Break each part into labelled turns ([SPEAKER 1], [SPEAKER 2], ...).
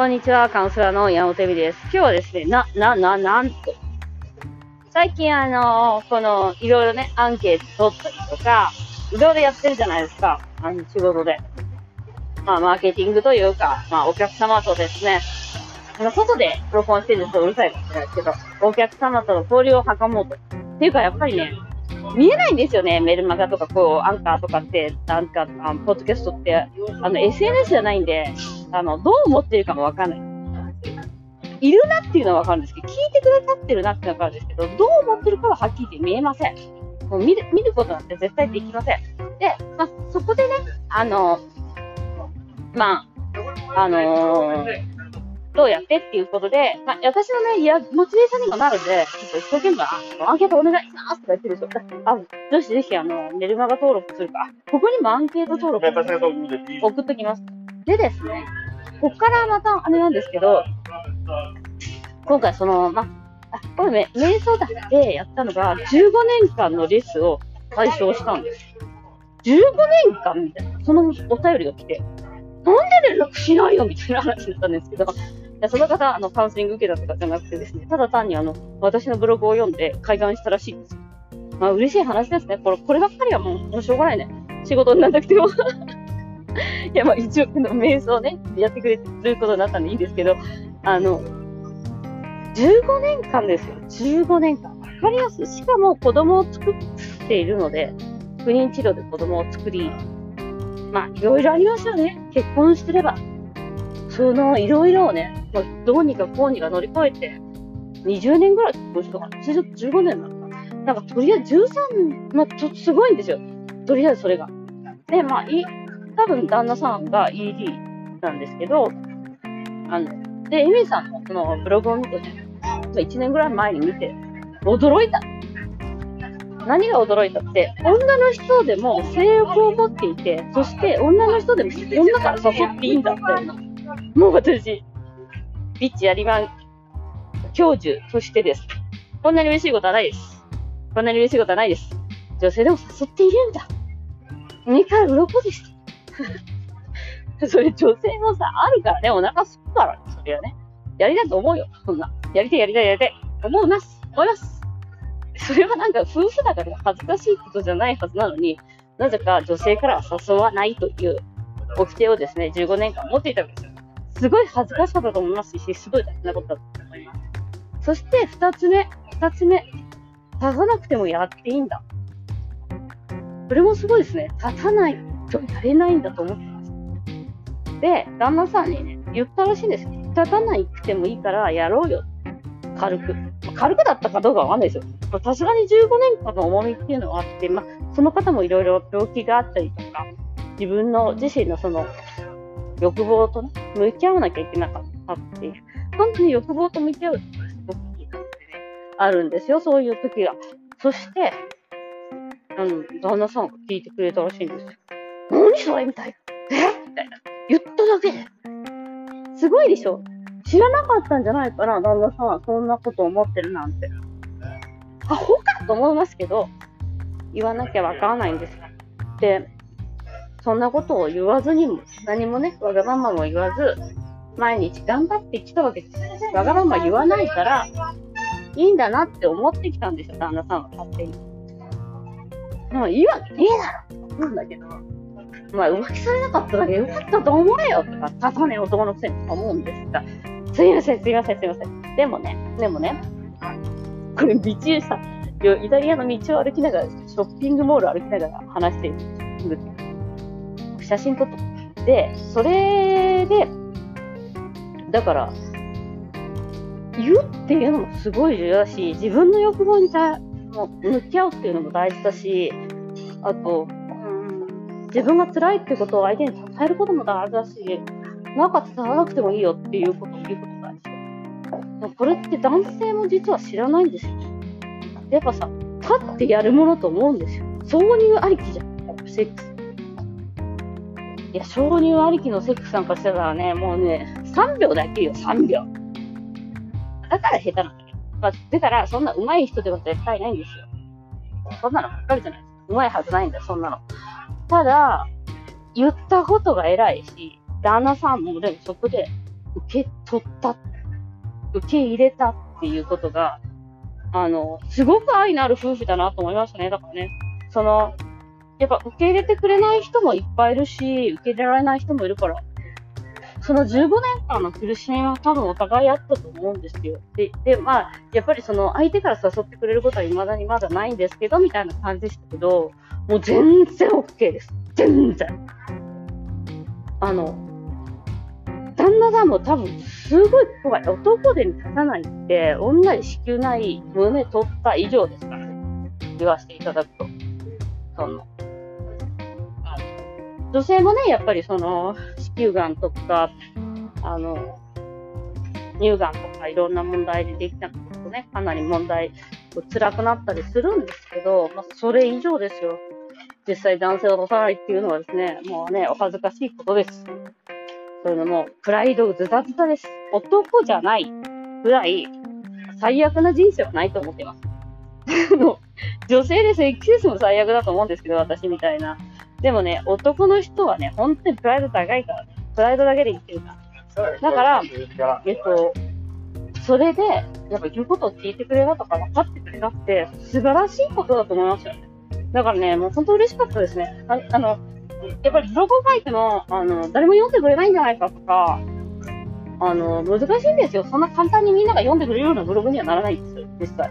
[SPEAKER 1] こんにちは、カウンセラーの山本恵美です。今日はですね、な、な、な、なんと、最近あのこの、いろいろね、アンケート取ったりとか、いろいろやってるじゃないですか、あの、仕事で。まあ、マーケティングというか、まあ、お客様とですね、あの、外で録音してるとうるさいかもしれないですけど、お客様との交流を図もうと。っていうか、やっぱりね、見えないんですよね、メルマガとか、こう、アンカーとかって、なんか、あポッドキャストって、あの、SNS じゃないんで、あの、どう思ってるかもわかんない。いるなっていうのはわかるんですけど、聞いてくださってるなっていうのはわかるんですけど、どう思ってるかははっきり言って見えません。もう見る、見ることなんて絶対できません。で、まあ、そこでね、あの、まあ、あのー、どうやってっていうことで、まあ、私のね、いや、モチベーションにもなるんで、ちょっと一生懸命、アンケートお願いしますとか言ってるでしょ。あ、よし、ぜひ、あの、メルマガ登録するか。ここにもアンケート登録送っときます。でですね、こっからまたあれなんですけど、今回その、まあ、これね、瞑想だけやったのが15年間のレスを解消したんです。15年間みたいな、そのお便りが来て、なんで連絡しないよみたいな話だったんですけど、いやその方、あの、カウンセリング受けたとかじゃなくてですね、ただ単にあの、私のブログを読んで開眼したらしいんですよ。まあ、嬉しい話ですね。これ、こればっかりはもう、もうしょうがないね。仕事にならなくてもいや、まあ一応、瞑想ね、やってくれることになったんでいいんですけど、あの、15年間ですよ。15年間。わかりやすい。しかも子供を作っているので、不妊治療で子供を作り、まあ、いろいろありますよね。結婚してれば。その、いろいろをね、まあ、どうにかこうにか乗り越えて、20年ぐらい結婚したかな。15年なのかな。なんか、とりあえず13、まあ、ちょっとすごいんですよ。とりあえずそれが。で、まあ、い多分旦那さんが ED なんですけど、あの、で、エミさんのそのブログを見て、1年ぐらい前に見て、驚いた。何が驚いたって、女の人でも性欲を持っていて、そして女の人でも女から誘っていいんだって。もう私、ビッチやりまん、教授、そしてです。こんなに嬉しいことはないです。こんなに嬉しいことはないです。女性でも誘っているんだ。目から鱗です。それ女性もさ、あるからね、お腹すくからね、それはね。やりたいと思うよ、そんな。やりたい、やりたい、やりたい。思います。思います。それはなんか夫婦だから恥ずかしいことじゃないはずなのに、なぜか女性からは誘わないという掟をですね、15年間持っていたわけですよ。すごい恥ずかしかったと思いますし、すごい大事なことだと思います。そして二つ目、二つ目、立たなくてもやっていいんだ。これもすごいですね。立たないとやれないんだと思ってます。で、旦那さんにね、言ったらしいんですよ。立たないくてもいいからやろうよ。軽く。軽くだったかどうかわかんないですよ。さすがに15年間の重みっていうのはあって、まあ、その方もいろいろ病気があったりとか、自分の自身のその欲望とね、向き合わなきゃいけなかったっていう。本当に欲望と向き合うってすごくいい感じで、ね、あるんですよ、そういう時が。そして、あの、旦那さんが聞いてくれたらしいんですよ。何それみたいな。え？みたいな。言っただけで。すごいでしょ知らなかったんじゃないかな、旦那さんはそんなこと思ってるなんて。アホかと思いますけど、言わなきゃわからないんです。で、そんなことを言わずにも、何もね、わがままも言わず、毎日頑張ってきたわけです。わがまま言わないから、いいんだなって思ってきたんですよ、旦那さんは勝手に。もういいわけねえだろって思うんだけど、まあ浮気されなかっただけよかったと思えよとか、立たねえ男のくせに思うんですが、すいません、すいません、すいません。でもね、でもね、これ道さ、イタリアの道を歩きながら、ショッピングモールを歩きながら話している写真撮った。で、それで、だから、言うっていうのもすごい重要だし、自分の欲望にも向き合うっていうのも大事だし、あと、自分が辛いってことを相手に伝えることも大事だし、なんか伝わらなくてもいいよっていうこと、いうこと大事。これって男性も実は知らないんですよ。やっぱさ、立ってやるものと思うんですよ。挿入ありきじゃん。セックス。いや、挿入ありきのセックスなんかしてたらね、もうね、3秒だけよ、3秒。だから下手なんだけど。まあ、だから、そんな上手い人では絶対ないんですよ。そんなのばっかりじゃないです。上手いはずないんだよ、そんなの。ただ、言ったことが偉いし、旦那さんもでもそこで、受け取った、受け入れたっていうことが、あの、すごく愛のある夫婦だなと思いましたね。だからね、その、やっぱ受け入れてくれない人もいっぱいいるし、受け入れられない人もいるから、その15年間の苦しみは多分お互いあったと思うんですよ。で、で、まあ、やっぱりその相手から誘ってくれることは未だにまだないんですけど、みたいな感じでしたけど、もう全然 OK です。全然。あの、旦那さんも多分すごい怖い。男で立たないって、女で子宮ない胸取った以上ですからね。言わせていただくと。そ、の女性もね、やっぱりその、子宮がんとか、あの、乳がんとかいろんな問題でできなくなるとね、かなり問題、辛くなったりするんですけど、まあ、それ以上ですよ。実際男性を落とさないっていうのはですね、もうね、お恥ずかしいことです。そういうのも、プライドズタズタです。男じゃないぐらい、最悪な人生はないと思ってます。女性でセックスも最悪だと思うんですけど、私みたいな。でもね、男の人はね、本当にプライド高いからね。プライドだけで生きてるから。だから、えっと、それで、やっぱ言うことを聞いてくれたとか分かってくれたって、素晴らしいことだと思いますよね。だからね、もう本当嬉しかったですね。ああの、やっぱりブログを書いても、あの、誰も読んでくれないんじゃないかとか、あの、難しいんですよ。そんな簡単にみんなが読んでくれるようなブログにはならないんですよ、実際。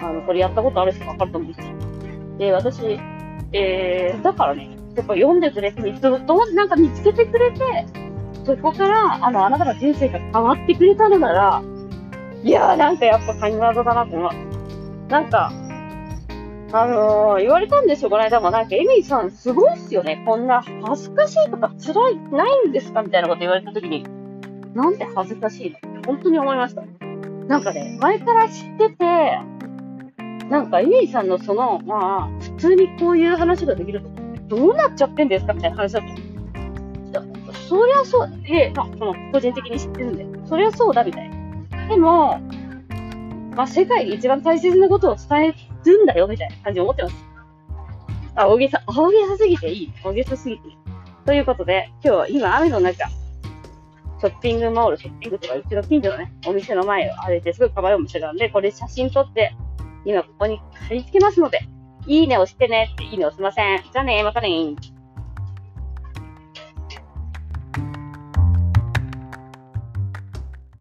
[SPEAKER 1] あの、これやったことある人分かると思うし。で、私、えー、だからね、やっぱ読んでくれて、どどうなんか見つけてくれて、そこから、あの、あなたの人生が変わってくれたのなら、いやーなんかやっぱ神業だなと思う。なんか、あのー、言われたんですよ、この間も。なんか、エミーさんすごいっすよね。こんな恥ずかしいとか辛い、ないんですか？みたいなこと言われたときに、なんで恥ずかしいの？って本当に思いました。なんかね、前から知ってて、なんか、エミーさんのその、まあ、普通にこういう話ができると、どうなっちゃってんですかみたいな話だと。いやそりゃそう、え、まあ、その、個人的に知ってるんで、そりゃそうだ、みたいな。でも、まあ、世界で一番大切なことを伝えるんだよ、みたいな感じで思ってます。あ、大げさ、大げさすぎていい。大げさすぎていい。ということで、今日は今雨の中、ショッピングモール、ショッピングとか、うちの近所のね、お店の前を歩いて、すごい可愛いお店なんで、これ写真撮って、今ここに貼り付けますので、いいね押してねって、いいね押しません。じゃあね、またね